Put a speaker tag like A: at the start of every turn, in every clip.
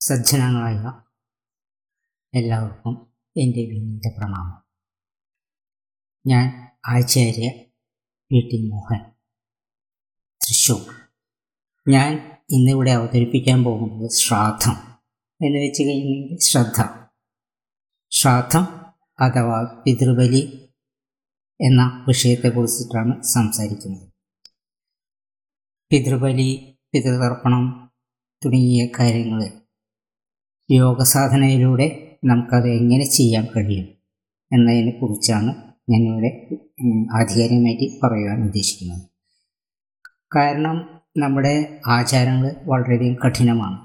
A: സജ്ജനങ്ങളായ എല്ലാവർക്കും എന്റെ വിനീത പ്രണാമം. ഞാൻ ആചാര്യ പി ടി മോഹൻ തൃശ്ശൂർ ഞാൻ ഇന്നിവിടെ അവതരിപ്പിക്കാൻ പോകുന്നത് ശ്രാദ്ധം എന്ന് വെച്ച് കഴിഞ്ഞെങ്കിൽ ശ്രദ്ധ. ശ്രാദ്ധം അഥവാ പിതൃബലി എന്ന വിഷയത്തെക്കുറിച്ചിട്ടാണ് സംസാരിക്കുന്നത്. പിതൃബലി പിതൃതർപ്പണം തുടങ്ങിയ കാര്യങ്ങൾ യോഗസാധനയിലൂടെ നമുക്കത് എങ്ങനെ ചെയ്യാൻ കഴിയും എന്നതിനെ കുറിച്ചാണ് ഞാനിവിടെ ആധികാരികമായിട്ട് പറയുവാൻ ഉദ്ദേശിക്കുന്നത്. കാരണം നമ്മുടെ ആചാരങ്ങൾ വളരെയധികം കഠിനമാണ്.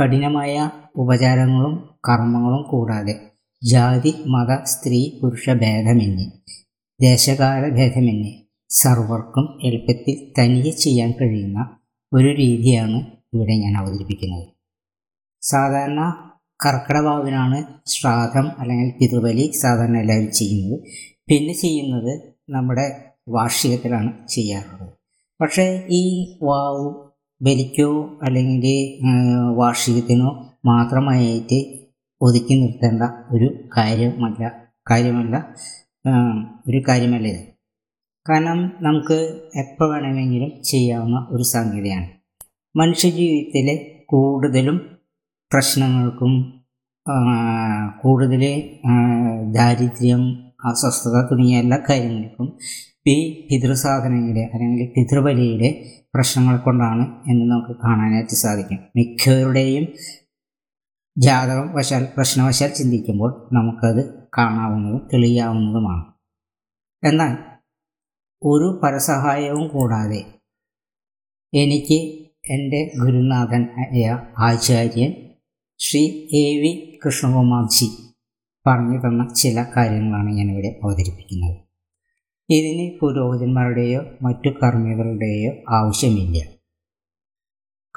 A: കഠിനമായ ഉപചാരങ്ങളും കർമ്മങ്ങളും കൂടാതെ ജാതി മത സ്ത്രീ പുരുഷ ഭേദമെന്യേ ദേശകാല ഭേദമെന്യേ സർവർക്കും എളുപ്പത്തിൽ തനിയെ ചെയ്യാൻ കഴിയുന്ന ഒരു രീതിയാണ് ഇവിടെ ഞാൻ അവതരിപ്പിക്കുന്നത്. സാധാരണ കർക്കിടവാവിനാണ് ശ്രാദ്ധം അല്ലെങ്കിൽ പിതൃബലി സാധാരണ എല്ലാവരും ചെയ്യുന്നത്. പിന്നെ ചെയ്യുന്നത് നമ്മുടെ വാർഷികത്തിലാണ് ചെയ്യാറുള്ളത്. പക്ഷേ ഈ വാവ് ബലിക്കോ അല്ലെങ്കിൽ വാർഷികത്തിനോ മാത്രമായിട്ട് ഒതുക്കി നിർത്തേണ്ട ഒരു കാര്യമല്ല കാര്യമല്ല ഒരു കാര്യമല്ല ഇത്. കാരണം നമുക്ക് എപ്പോൾ വേണമെങ്കിലും ചെയ്യാവുന്ന ഒരു സംഗതിയാണ് മനുഷ്യജീവിതത്തിലെ കൂടുതലും പ്രശ്നങ്ങൾക്കും കൂടുതൽ ദാരിദ്ര്യം അസ്വസ്ഥത തുടങ്ങിയ എല്ലാ കാര്യങ്ങൾക്കും ഈ പിതൃസാധനയുടെ അല്ലെങ്കിൽ പിതൃബലിയുടെ പ്രശ്നങ്ങൾ കൊണ്ടാണ് എന്ന് നമുക്ക് കാണാനായിട്ട് സാധിക്കും. മിക്കവരുടെയും ജാതകം വശാൽ പ്രശ്നവശാൽ ചിന്തിക്കുമ്പോൾ നമുക്കത് കാണാവുന്നതും തെളിയാവുന്നതുമാണ്. എന്നാൽ ഒരു പരസഹായവും കൂടാതെ എനിക്ക് എന്റെ ഗുരുനാഥൻ ആയ ആചാര്യൻ ശ്രീ എ വി കൃഷ്ണകുമാർജി പറഞ്ഞു തന്ന ചില കാര്യങ്ങളാണ് ഞാനിവിടെ അവതരിപ്പിക്കുന്നത്. ഇതിന് പുരോഹിതന്മാരുടെയോ മറ്റു കർമ്മികളുടെയോ ആവശ്യമില്ല.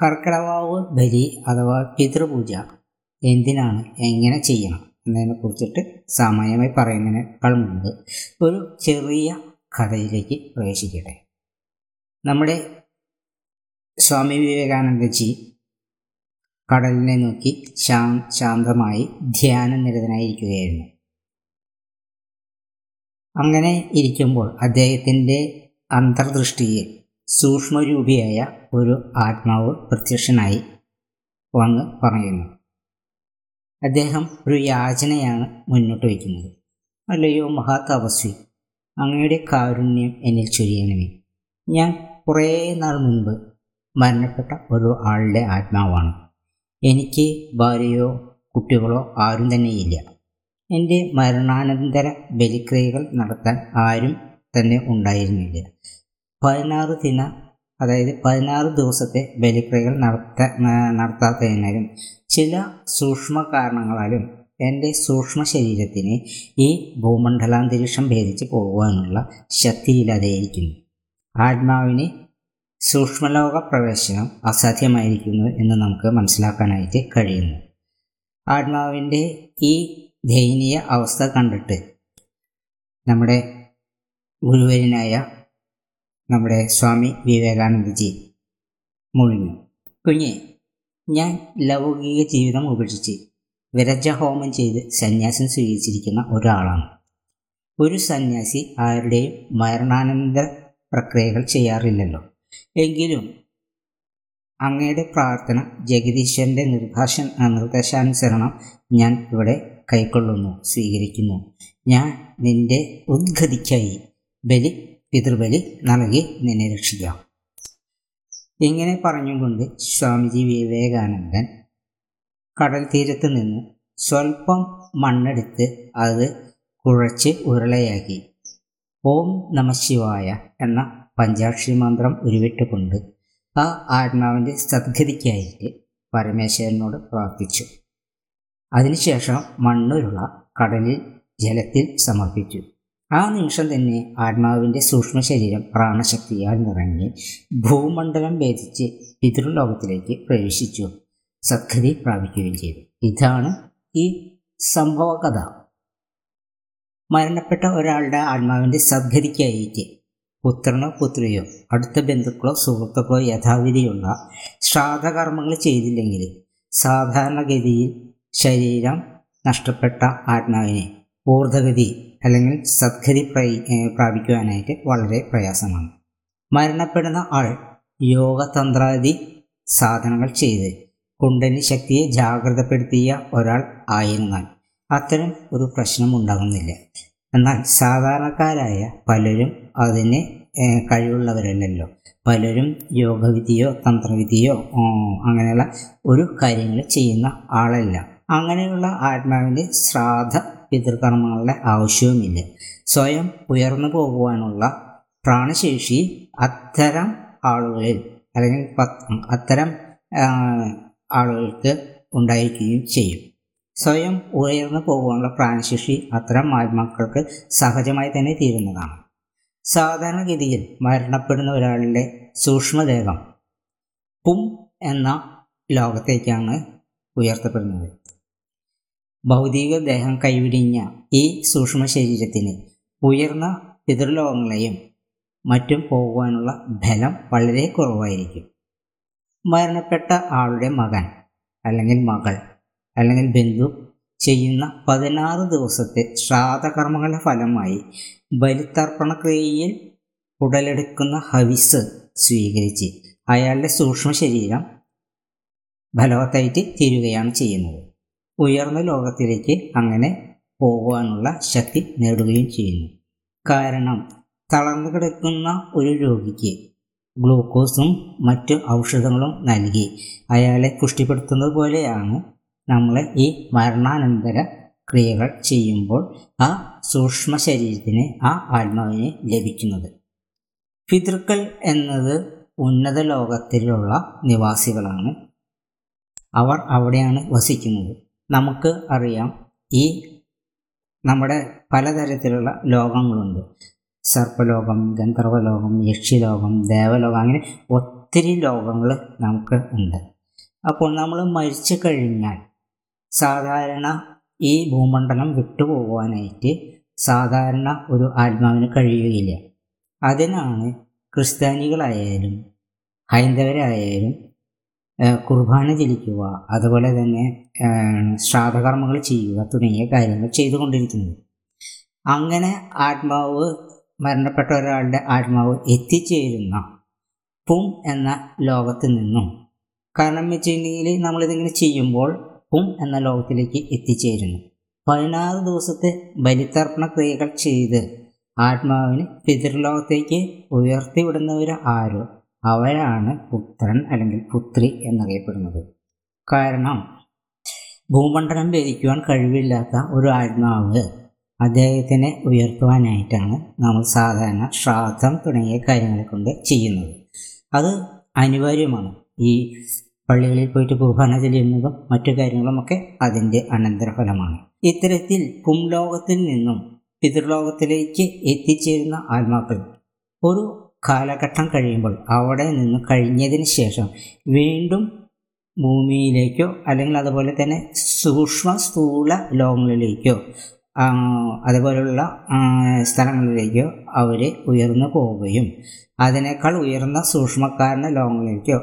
A: കർക്കിടവാവ് ബലി അഥവാ പിതൃപൂജ എന്തിനാണ് എങ്ങനെ ചെയ്യണം എന്നതിനെ കുറിച്ചിട്ട് സാമാന്യമായി പറയുന്നതിനേക്കാൾ മുമ്പ് ഒരു ചെറിയ കഥയിലേക്ക് പ്രവേശിക്കട്ടെ. നമ്മുടെ സ്വാമി വിവേകാനന്ദജി കടലിനെ നോക്കി ശാ ശാന്തമായി ധ്യാനനിരതനായിരിക്കുകയായിരുന്നു. അങ്ങനെ ഇരിക്കുമ്പോൾ അദ്ദേഹത്തിന്റെ അന്തർദൃഷ്ടിയിൽ സൂക്ഷ്മരൂപിയായ ഒരു ആത്മാവ് പ്രത്യക്ഷനായി വന്ന് പറയുന്നു. അദ്ദേഹം ഒരു യാചനയാണ് മുന്നോട്ട് വയ്ക്കുന്നത്. അല്ലയോ മഹാതപസ്വി അങ്ങയുടെ കാരുണ്യം എന്നിൽ ചൊരിയണമേ. ഞാൻ കുറേ നാൾ മുൻപ് മരണപ്പെട്ട ഒരു ആളുടെ ആത്മാവാണ്. എനിക്ക് ഭാര്യയോ കുട്ടികളോ ആരും തന്നെയില്ല. എന്റെ മരണാനന്തര ബലിക്രിയകൾ നടത്താൻ ആരും തന്നെ ഉണ്ടായിരുന്നില്ല. പതിനാറ് ദിന അതായത് പതിനാറ് ദിവസത്തെ ബലിക്രിയകൾ നടത്ത നടത്താത്തതിനാലും ചില സൂക്ഷ്മ കാരണങ്ങളാലും എന്റെ സൂക്ഷ്മ ശരീരത്തിന് ഈ ഭൂമണ്ഡലാന്തരീക്ഷം ഭേദിച്ച് പോകുവാനുള്ള ശക്തിയില്ലാതെയിരിക്കുന്നു ആത്മാവിന് സൂക്ഷ്മലോക പ്രവേശനം അസാധ്യമായിരിക്കുന്നു എന്ന് നമുക്ക് മനസ്സിലാക്കാനായിട്ട് കഴിയുന്നു. ആത്മാവിന്റെ ഈ ദയനീയ അവസ്ഥ കണ്ടിട്ട് നമ്മുടെ ഗുരുവരനായ നമ്മുടെ സ്വാമി വിവേകാനന്ദജി മുഴിഞ്ഞു കുഞ്ഞെ ഞാൻ ലൗകിക ജീവിതം ഉപേക്ഷിച്ച് വിരജ ഹോമം ചെയ്ത് സന്യാസം സ്വീകരിച്ചിരിക്കുന്ന ഒരാളാണ്. ഒരു സന്യാസി ആരുടെയും മരണാനന്തര പ്രക്രിയകൾ ചെയ്യാറില്ലല്ലോ. എങ്കിലും അങ്ങയുടെ പ്രാർത്ഥന ജഗദീശ്വരന്റെ നിർഭാഷ നിർദ്ദേശാനുസരണം ഞാൻ ഇവിടെ കൈക്കൊള്ളുന്നു സ്വീകരിക്കുന്നു. ഞാൻ നിന്റെ ഉദ്ഗതിക്കായി ബലി പിതൃബലി നൽകി നിന്നെ രക്ഷിക്കാം. ഇങ്ങനെ പറഞ്ഞുകൊണ്ട് സ്വാമിജി വിവേകാനന്ദൻ കടൽ തീരത്ത് നിന്ന് സ്വല്പം മണ്ണെടുത്ത് അത് കുഴച്ച് ഉരുളയാക്കി. ഓം നമശിവായ എന്ന പഞ്ചാക്ഷരി മന്ത്രം ഉരുവിട്ടുകൊണ്ട് ആ ആത്മാവിന്റെ സദ്ഗതിക്കായിട്ട് പരമേശ്വരനോട് പ്രാർത്ഥിച്ചു. അതിനുശേഷം മണ്ണുരുള കടലിൽ ജലത്തിൽ സമർപ്പിച്ചു. ആ നിമിഷം തന്നെ ആത്മാവിന്റെ സൂക്ഷ്മ ശരീരം പ്രാണശക്തിയാൽ നിറങ്ങി ഭൂമണ്ഡലം ഭേദിച്ച് പിതൃലോകത്തിലേക്ക് പ്രവേശിച്ചു. സദ്ഗതി പ്രാപിക്കുകയും ചെയ്തു. ഇതാണ് ഈ സംഭവകഥ. മരണപ്പെട്ട ഒരാളുടെ ആത്മാവിന്റെ സദ്ഗതിക്കായിട്ട് പുത്രനോ പുത്രിയോ അടുത്ത ബന്ധുക്കളോ സുഹൃത്തുക്കളോ യഥാവിധിയുള്ള ശ്രാദ്ധകർമ്മങ്ങൾ ചെയ്തില്ലെങ്കിൽ സാധാരണഗതിയിൽ ശരീരം നഷ്ടപ്പെട്ട ആത്മാവിനെ ഊർധഗതി അല്ലെങ്കിൽ സദ്ഗതി പ്രാപിക്കുവാനായിട്ട് വളരെ പ്രയാസമാണ്. മരണപ്പെടുന്ന ആൾ യോഗതന്ത്രാദി സാധനങ്ങൾ ചെയ്ത് കുണ്ടനി ശക്തിയെ ജാഗ്രതപ്പെടുത്തിയ ഒരാൾ ആയിരുന്നാൽ അത്തരം ഒരു പ്രശ്നം ഉണ്ടാകുന്നില്ല. എന്നാൽ സാധാരണക്കാരായ പലരും അതിന് കഴിവുള്ളവരല്ലല്ലോ. പലരും യോഗവിധിയോ തന്ത്രവിധിയോ അങ്ങനെയുള്ള ഒരു കാര്യങ്ങൾ ചെയ്യുന്ന ആളല്ല. അങ്ങനെയുള്ള ആത്മാവിന്റെ ശ്രാദ്ധ പിതൃകർമ്മങ്ങളുടെ ആവശ്യവുമില്ല. സ്വയം ഉയർന്നു പോകുവാനുള്ള പ്രാണശേഷി അത്തരം ആളുകളിൽ അല്ലെങ്കിൽ അത്തരം ആളുകൾക്ക് ഉണ്ടായിരിക്കുകയും ചെയ്യും. സ്വയം ഉയർന്നു പോകാനുള്ള പ്രാണശേഷി അത്തരം ആത്മാക്കൾക്ക് സഹജമായി തന്നെ തീരുന്നതാണ്. സാധാരണഗതിയിൽ മരണപ്പെടുന്ന ഒരാളുടെ സൂക്ഷ്മദേഹം പും എന്ന ലോകത്തേക്കാണ് ഉയർത്തപ്പെടുന്നത്. ഭൗതിക ദേഹം കൈവിടിഞ്ഞ ഈ സൂക്ഷ്മ ശരീരത്തിന് ഉയർന്ന പിതൃലോകങ്ങളെയും മറ്റും പോകുവാനുള്ള ബലം വളരെ കുറവായിരിക്കും. മരണപ്പെട്ട ആളുടെ മകൻ അല്ലെങ്കിൽ മകൾ അല്ലെങ്കിൽ ബന്ധു ചെയ്യുന്ന പതിനാറ് ദിവസത്തെ ശ്രാദ്ധകർമ്മങ്ങളുടെ ഫലമായി ബലിത്തർപ്പണക്രിയയിൽ ഉടലെടുക്കുന്ന ഹവിസ് സ്വീകരിച്ച് അയാളുടെ സൂക്ഷ്മ ശരീരം ഫലവത്തായിട്ട് തീരുകയാണ് ചെയ്യുന്നത്. ഉയർന്ന ലോകത്തിലേക്ക് അങ്ങനെ പോകുവാനുള്ള ശക്തി നേടുകയും ചെയ്യുന്നു. കാരണം തളർന്നു കിടക്കുന്ന ഒരു രോഗിക്ക് ഗ്ലൂക്കോസും മറ്റു ഔഷധങ്ങളും നൽകി അയാളെ പുഷ്ടിപ്പെടുത്തുന്നത് പോലെയാണ് നമ്മൾ ഈ മരണാനന്തര ക്രിയകൾ ചെയ്യുമ്പോൾ ആ സൂക്ഷ്മ ശരീരത്തിന് ആ ആത്മാവിനെ ലഭിക്കുന്നത്. പിതൃക്കൾ എന്നത് ഉന്നത ലോകത്തിലുള്ള നിവാസികളാണ്. അവർ അവിടെയാണ് വസിക്കുന്നത്. നമുക്ക് അറിയാം ഈ നമ്മുടെ പലതരത്തിലുള്ള ലോകങ്ങളുണ്ട്. സർപ്പലോകം ഗന്ധർവലോകം യക്ഷിലോകം ദേവലോകം അങ്ങനെ ഒത്തിരി ലോകങ്ങൾ നമുക്ക് ഉണ്ട്. അപ്പോൾ നമ്മൾ മരിച്ചു കഴിഞ്ഞാൽ സാധാരണ ഈ ഭൂമണ്ഡലം വിട്ടുപോകുവാനായിട്ട് സാധാരണ ഒരു ആത്മാവിന് കഴിയുകയില്ല. അതിനാണ് ക്രിസ്ത്യാനികളായാലും ഹൈന്ദവരായാലും കുർബാന ചലിക്കുക അതുപോലെ തന്നെ ശ്രാദ്ധകർമ്മങ്ങൾ ചെയ്യുക തുടങ്ങിയ കാര്യങ്ങൾ ചെയ്തുകൊണ്ടിരിക്കുന്നത്. അങ്ങനെ ആത്മാവ് മരണപ്പെട്ട ഒരാളുടെ ആത്മാവ് എത്തിച്ചേരുന്ന പും എന്ന ലോകത്ത് നിന്നും. കാരണം വെച്ചിട്ടുണ്ടെങ്കിൽ നമ്മളിതിങ്ങനെ ചെയ്യുമ്പോൾ പും എന്ന ലോകത്തിലേക്ക് എത്തിച്ചേരുന്നു. പതിനാറ് ദിവസത്തെ ബലിതർപ്പണ ക്രിയകൾ ചെയ്ത് ആത്മാവിന് പിതൃലോകത്തേക്ക് ഉയർത്തിവിടുന്നവർ ആരോ അവരാണ് പുത്രൻ അല്ലെങ്കിൽ പുത്രി എന്നറിയപ്പെടുന്നത്. കാരണം ഭൂമണ്ഡലം ഭരിക്കുവാൻ കഴിവില്ലാത്ത ഒരു ആത്മാവ് അദ്ദേഹത്തിനെ ഉയർത്തുവാനായിട്ടാണ് നമ്മൾ സാധാരണ ശ്രാദ്ധം തുടങ്ങിയ കാര്യങ്ങളെ കൊണ്ട് ചെയ്യുന്നത്. അത് അനിവാര്യമാണ്. ഈ പള്ളികളിൽ പോയിട്ട് കുർബാന ചെല്ലുന്നതും മറ്റു കാര്യങ്ങളുമൊക്കെ അതിന്റെ അനന്തരഫലമാണ്. ഇത്തരത്തിൽ പുംലോകത്തിൽ നിന്നും പിതൃലോകത്തിലേക്ക് എത്തിച്ചേരുന്ന ആത്മാക്കൾ ഒരു കാലഘട്ടം കഴിയുമ്പോൾ അവിടെ നിന്ന് കഴിഞ്ഞതിന് ശേഷം വീണ്ടും ഭൂമിയിലേക്കോ അല്ലെങ്കിൽ അതുപോലെ തന്നെ സൂക്ഷ്മ സ്ഥൂല ലോകങ്ങളിലേക്കോ അതുപോലുള്ള സ്ഥലങ്ങളിലേക്കോ അവർ ഉയർന്നു പോവുകയും അതിനേക്കാൾ ഉയർന്ന സൂക്ഷ്മക്കാരന്റെ ലോകങ്ങളിലേക്കോ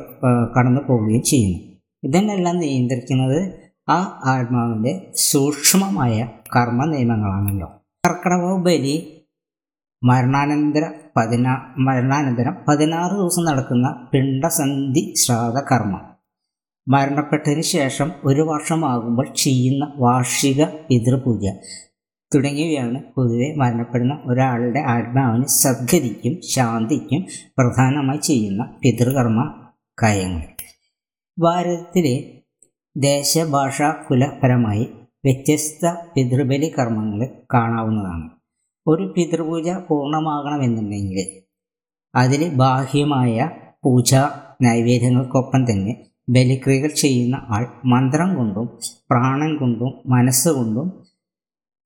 A: കടന്നു പോവുകയും ചെയ്യുന്നു. ഇതിനെല്ലാം നിയന്ത്രിക്കുന്നത് ആ ആത്മാവിന്റെ സൂക്ഷ്മമായ കർമ്മ നിയമങ്ങളാണല്ലോ. കർക്കടക ബലി മരണാനന്തര പതിനാ മരണാനന്തരം പതിനാറ് ദിവസം നടക്കുന്ന പിണ്ടസന്ധി ശ്രാദ്ധ കർമ്മം. മരണപ്പെട്ടതിന് ശേഷം ഒരു വർഷമാകുമ്പോൾ ചെയ്യുന്ന വാർഷിക പിതൃപൂജ. തുടങ്ങിയവയാണ് പൊതുവെ മരണപ്പെടുന്ന ഒരാളുടെ ആത്മാവിന് സദ്ഗതിക്കും ശാന്തിക്കും പ്രധാനമായി ചെയ്യുന്ന പിതൃകർമ്മ കാര്യങ്ങൾ. ഭാരതത്തിലെ ദേശഭാഷാ കുലപരമായി വ്യത്യസ്ത പിതൃബലി കർമ്മങ്ങൾ കാണാവുന്നതാണ്. ഒരു പിതൃപൂജ പൂർണമാകണമെന്നുണ്ടെങ്കിൽ അതിൽ ബാഹ്യമായ പൂജ നൈവേദ്യങ്ങൾക്കൊപ്പം തന്നെ ബലിക്രിയകൾ ചെയ്യുന്ന ആൾ മന്ത്രം കൊണ്ടും പ്രാണൻ കൊണ്ടും മനസ്സുകൊണ്ടും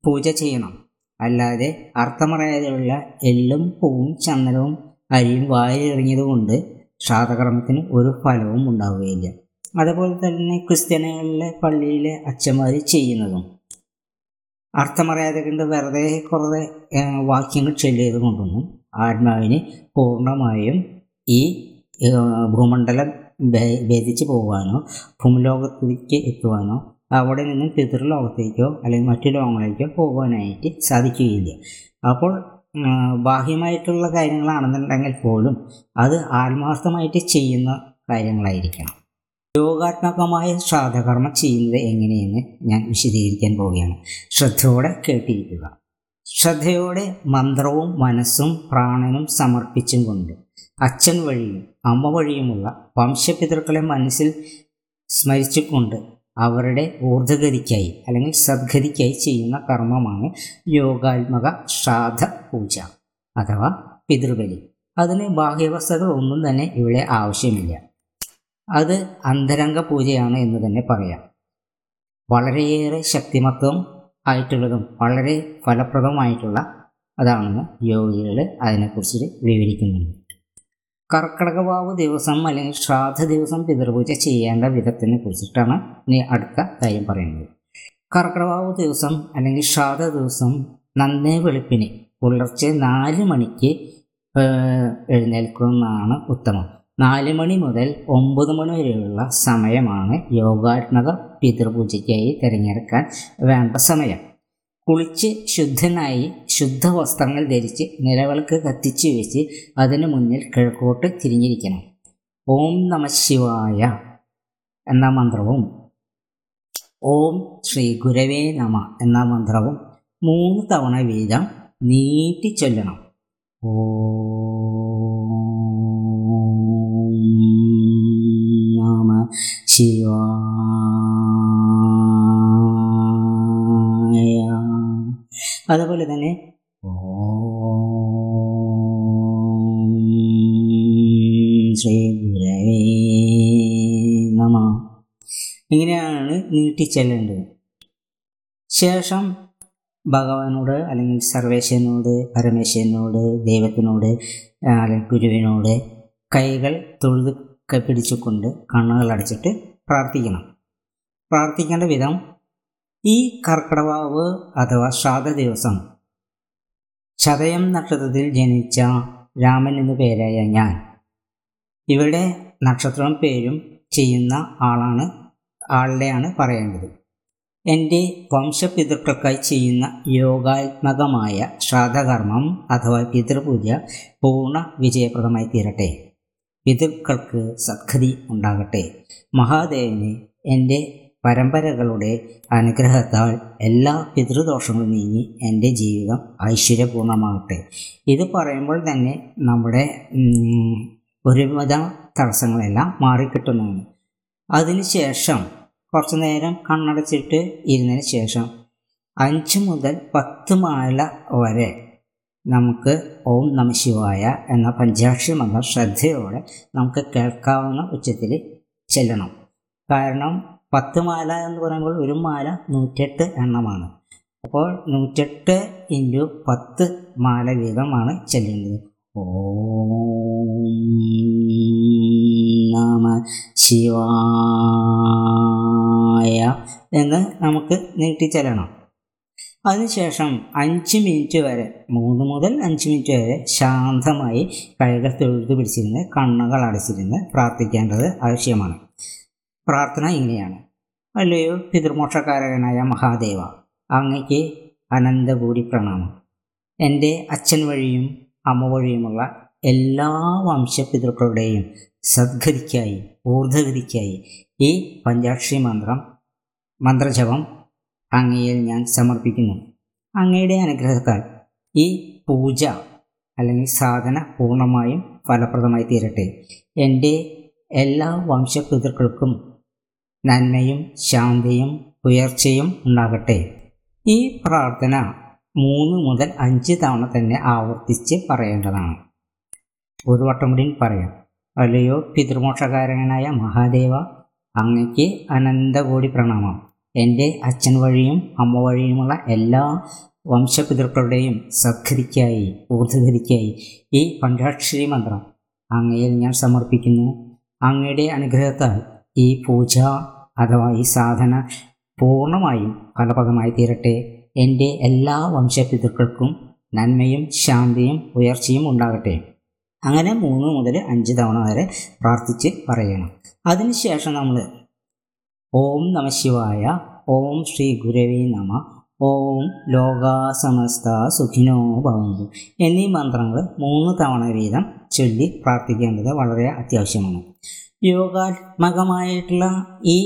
A: പൂജ ചെയ്യണം. അല്ലാതെ അർത്ഥമറിയാതെയുള്ള എല്ലും പൂവും ചന്ദനവും അരിയും വായിലിറങ്ങിയതുകൊണ്ട് ശ്രാദ്ധകർമ്മത്തിന് ഒരു ഫലവും ഉണ്ടാവുകയില്ല. അതുപോലെ തന്നെ ക്രിസ്ത്യാനികളിലെ പള്ളിയിലെ അച്ഛന്മാർ ചെയ്യുന്നതും അർത്ഥമറിയാതെ കണ്ട് വെറുതെ കുറേ വാക്യങ്ങൾ ചൊല്ലിയത് കൊണ്ടൊന്നും ആത്മാവിന് പൂർണമായും ഈ ഭൂമണ്ഡലം ഭേദിച്ച് പോകാനോ ഭൂമിലോകത്തിലേക്ക് എത്തുവാനോ അവിടെ നിന്നും പിതൃലോകത്തേക്കോ അല്ലെങ്കിൽ മറ്റു ലോകങ്ങളിലേക്കോ പോകാനായിട്ട് സാധിക്കുകയില്ല. അപ്പോൾ ബാഹ്യമായിട്ടുള്ള കാര്യങ്ങളാണെന്നുണ്ടെങ്കിൽ പോലും അത് ആത്മാർത്ഥമായിട്ട് ചെയ്യുന്ന കാര്യങ്ങളായിരിക്കണം. യോഗാത്മകമായ ശ്രാദ്ധകർമ്മം ചെയ്യുന്നത് എങ്ങനെയെന്ന് ഞാൻ വിശദീകരിക്കാൻ പോവുകയാണ്. ശ്രദ്ധയോടെ കേട്ടിരിക്കുക. ശ്രദ്ധയോടെ മന്ത്രവും മനസ്സും പ്രാണനും സമർപ്പിച്ചും കൊണ്ട് അച്ഛൻ വഴിയും അമ്മ വഴിയുമുള്ള വംശപിതൃക്കളെ മനസ്സിൽ സ്മരിച്ചുകൊണ്ട് അവരുടെ ഊർജഗതിക്കായി അല്ലെങ്കിൽ സദ്ഗതിക്കായി ചെയ്യുന്ന കർമ്മമാണ് യോഗാത്മക ശ്രാദ്ധ പൂജ അഥവാ പിതൃബലി. അതിന് ബാഹ്യവസ്ഥകൾ ഒന്നും തന്നെ ഇവിടെ ആവശ്യമില്ല. അത് അന്തരംഗ പൂജയാണ് എന്ന് തന്നെ പറയാം. വളരെയേറെ ശക്തിമത്വം ആയിട്ടുള്ളതും വളരെ ഫലപ്രദമായിട്ടുള്ള അതാണെന്ന് യോഗികൾ അതിനെക്കുറിച്ച് വിവരിക്കുന്നുണ്ട് കർക്കടകവാവ് ദിവസം അല്ലെങ്കിൽ ശ്രാദ്ധ ദിവസം പിതൃപൂജ ചെയ്യേണ്ട വിധത്തിനെ കുറിച്ചിട്ടാണ് ഇനി അടുത്ത കാര്യം പറയുന്നത്. കർക്കടവാവ് ദിവസം അല്ലെങ്കിൽ ശ്രാദ്ധ ദിവസം നന്നേ വെളുപ്പിന് പുലർച്ചെ നാല് മണിക്ക് എഴുന്നേൽക്കുന്നതാണ് ഉത്തമം. നാല് മണി മുതൽ ഒമ്പത് മണി വരെയുള്ള സമയമാണ് യോഗാത്മക പിതൃപൂജയ്ക്കായി തിരഞ്ഞെടുക്കാൻ വേണ്ട സമയം. കുളിച്ച് ശുദ്ധനായി ശുദ്ധ വസ്ത്രങ്ങൾ ധരിച്ച് നിലവിളക്ക് കത്തിച്ച് വെച്ച് അതിനു മുന്നിൽ കിഴക്കോട്ട് തിരിഞ്ഞിരിക്കണം. ഓം നമ ശിവായ എന്ന മന്ത്രവും ഓം ശ്രീ ഗുരവേ നമ എന്ന മന്ത്രവും മൂന്ന് തവണ വീതം നീട്ടി ചൊല്ലണം. ഓ നമ അതുപോലെ തന്നെ ഓം ശ്രീ ഗുരവേ നമ. ഇങ്ങനെയാണ് നീട്ടിച്ചെല്ലേണ്ടത്. ശേഷം ഭഗവാനോട് അല്ലെങ്കിൽ സർവേശ്വരനോട് പരമേശ്വരനോട് ദൈവത്തിനോട് അല്ലെങ്കിൽ ഗുരുവിനോട് കൈകൾ തൊഴുത് പിടിച്ചുകൊണ്ട് കണ്ണുകൾ അടച്ചിട്ട് പ്രാർത്ഥിക്കണം. പ്രാർത്ഥിക്കേണ്ട വിധം ഈ കർക്കിടവാവ് അഥവാ ശ്രാദ്ധ ദിവസം ചതയം നക്ഷത്രത്തിൽ ജനിച്ച രാമൻ എന്ന പേരായ ഞാൻ. ഇവിടെ നക്ഷത്രം പേരും ചെയ്യുന്ന ആളാണ് ആളുടെയാണ് പറയേണ്ടത്. എന്റെ വംശപിതൃക്കൾക്കായി ചെയ്യുന്ന യോഗാത്മകമായ ശ്രാദ്ധകർമ്മം അഥവാ പിതൃപൂജ പൂർണ വിജയപ്രദമായി തീരട്ടെ. പിതൃക്കൾക്ക് സദ്ഗതി ഉണ്ടാകട്ടെ. മഹാദേവന് എന്റെ പരമ്പരകളുടെ അനുഗ്രഹത്താൽ എല്ലാ പിതൃദോഷങ്ങളും നീങ്ങി എന്റെ ജീവിതം ഐശ്വര്യപൂർണമാകട്ടെ ഇത് പറയുമ്പോൾ തന്നെ നമ്മുടെ ഒരുവിധ തടസ്സങ്ങളെല്ലാം മാറിക്കിട്ടുന്നതാണ്. അതിനുശേഷം കുറച്ചു നേരം കണ്ണടച്ചിട്ട് ഇരുന്നതിന് ശേഷം അഞ്ച് മുതൽ പത്ത് മാല വരെ നമുക്ക് ഓം നമ ശിവായ എന്ന പഞ്ചാക്ഷി മന്ത്രം ശ്രദ്ധയോടെ നമുക്ക് കേൾക്കാവുന്ന ഉച്ചത്തിൽ ചെല്ലണം. കാരണം പത്ത് മാല എന്ന് പറയുമ്പോൾ ഒരു മാല നൂറ്റെട്ട് എണ്ണമാണ്. അപ്പോൾ നൂറ്റെട്ട് ഇന്റു പത്ത് മാല വീതമാണ് ചെല്ലേണ്ടത്. ഓം നമ ശിവായ എന്ന് നമുക്ക് നീട്ടിച്ചെല്ലണം. അതിനുശേഷം അഞ്ച് മിനിറ്റ് വരെ മൂന്ന് മുതൽ അഞ്ച് മിനിറ്റ് വരെ ശാന്തമായി കൈകൾ തൊഴുതു പിടിച്ചിരുന്ന് കണ്ണുകൾ അടച്ചിരുന്ന് പ്രാർത്ഥിക്കേണ്ടത് ആവശ്യമാണ്. പ്രാർത്ഥന ഇങ്ങനെയാണ്. അല്ലയോ പിതൃമോക്ഷകാരകനായ മഹാദേവ അങ്ങയ്ക്ക് അനന്തകൂടി പ്രണാമം. എന്റെ അച്ഛൻ വഴിയും അമ്മ വഴിയുമുള്ള എല്ലാ വംശപിതൃക്കളുടെയും സദ്ഗതിക്കായി ഊർധഗതിക്കായി ഈ പഞ്ചാക്ഷരി മന്ത്രം മന്ത്രജപം അങ്ങയിൽ ഞാൻ സമർപ്പിക്കുന്നു. അങ്ങയുടെ അനുഗ്രഹത്താൽ ഈ പൂജ അല്ലെങ്കിൽ സാധന പൂർണമായും ഫലപ്രദമായി തീരട്ടെ. എന്റെ എല്ലാ വംശപിതൃക്കൾക്കും നന്മയും ശാന്തിയും ഉയർച്ചയും ഉണ്ടാകട്ടെ. ഈ പ്രാർത്ഥന മൂന്ന് മുതൽ അഞ്ച് തവണ തന്നെ ആവർത്തിച്ച് പറയേണ്ടതാണ്. ഒരു വട്ടം കൂടി പറയാം. അല്ലയോ പിതൃമോക്ഷകാരകനായ മഹാദേവ അങ്ങയ്ക്ക് അനന്തകോടി പ്രണാമം. എന്റെ അച്ഛൻ വഴിയും അമ്മ വഴിയുമുള്ള എല്ലാ വംശപിതൃക്കളുടെയും സദ്ഗതിക്കായി ഊർധഗതിക്കായി ഈ പഞ്ചാക്ഷരി മന്ത്രം അങ്ങയിൽ ഞാൻ സമർപ്പിക്കുന്നു. അങ്ങയുടെ അനുഗ്രഹത്താൽ ഈ പൂജ അഥവാ ഈ സാധന പൂർണമായും ഫലപ്രദമായി തീരട്ടെ. എന്റെ എല്ലാ വംശപിതൃക്കൾക്കും നന്മയും ശാന്തിയും ഉയർച്ചയും ഉണ്ടാകട്ടെ. അങ്ങനെ മൂന്ന് മുതൽ അഞ്ച് തവണ വരെ പ്രാർത്ഥിച്ച് പറയണം. അതിനുശേഷം നമ്മൾ ഓം നമ ശിവായ ഓം ശ്രീ ഗുരവേ നമ ഓം ലോക സമസ്ത സുഖിനോ ഭവന്തു എന്നീ മന്ത്രങ്ങൾ മൂന്ന് തവണ വീതം ചൊല്ലി പ്രാർത്ഥിക്കേണ്ടത് വളരെ അത്യാവശ്യമാണ്. യോഗാത്മകമായിട്ടുള്ള ഈ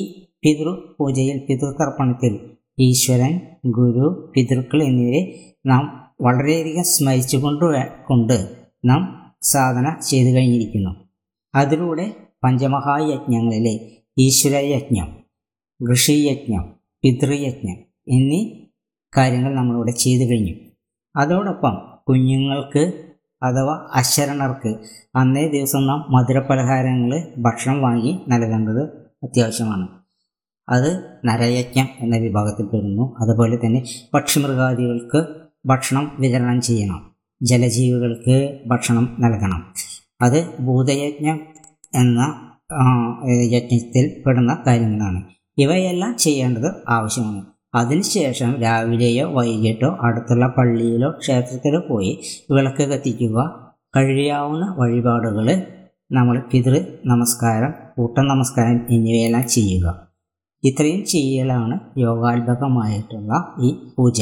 A: പിതൃ പൂജയിൽ പിതൃതർപ്പണത്തിൽ ഈശ്വരൻ ഗുരു പിതൃക്കൾ എന്നിവരെ നാം വളരെയധികം സ്മരിച്ചു കൊണ്ട് കൊണ്ട് നാം സാധന ചെയ്തു കഴിഞ്ഞിരിക്കുന്നു. അതിലൂടെ പഞ്ചമഹായജ്ഞങ്ങളിലെ ഈശ്വരയജ്ഞം ഋഷിയജ്ഞം പിതൃയജ്ഞം എന്നീ കാര്യങ്ങൾ നമ്മളിവിടെ ചെയ്തു കഴിഞ്ഞു. അതോടൊപ്പം കുഞ്ഞുങ്ങൾക്ക് അഥവാ അശരണർക്ക് അന്നേ ദിവസം നാം മധുരപലഹാരങ്ങൾ ഭക്ഷണം വാങ്ങി നൽകേണ്ടത് അത്യാവശ്യമാണ്. അത് നരയജ്ഞം എന്ന വിഭാഗത്തിൽ പെടുന്നു. അതുപോലെ തന്നെ പക്ഷിമൃഗാദികൾക്ക് ഭക്ഷണം വിതരണം ചെയ്യണം. ജലജീവികൾക്ക് ഭക്ഷണം നൽകണം. അത് ഭൂതയജ്ഞം എന്ന യജ്ഞത്തിൽ പെടുന്ന കാര്യങ്ങളാണ്. ഇവയെല്ലാം ചെയ്യേണ്ടത് ആവശ്യമാണ്. അതിനുശേഷം രാവിലെയോ വൈകിട്ടോ അടുത്തുള്ള പള്ളിയിലോ ക്ഷേത്രത്തിലോ പോയി വിളക്ക് കത്തിക്കുക. കഴിയാവുന്ന വഴിപാടുകൾ നമ്മൾ പിതൃ നമസ്കാരം കൂട്ട നമസ്കാരം എന്നിവയെല്ലാം ചെയ്യുക. ഇത്രയും ചെയ്യലാണ് യോഗാത്ഭകമായിട്ടുള്ള ഈ പൂജ.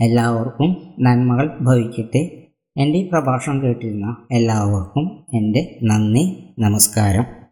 A: എല്ലാവർക്കും നന്മകൾ ഭവിക്കട്ടെ. എന്റെ ഈ പ്രഭാഷണം കേട്ടിരുന്ന എല്ലാവർക്കും എന്റെ നന്ദി നമസ്കാരം.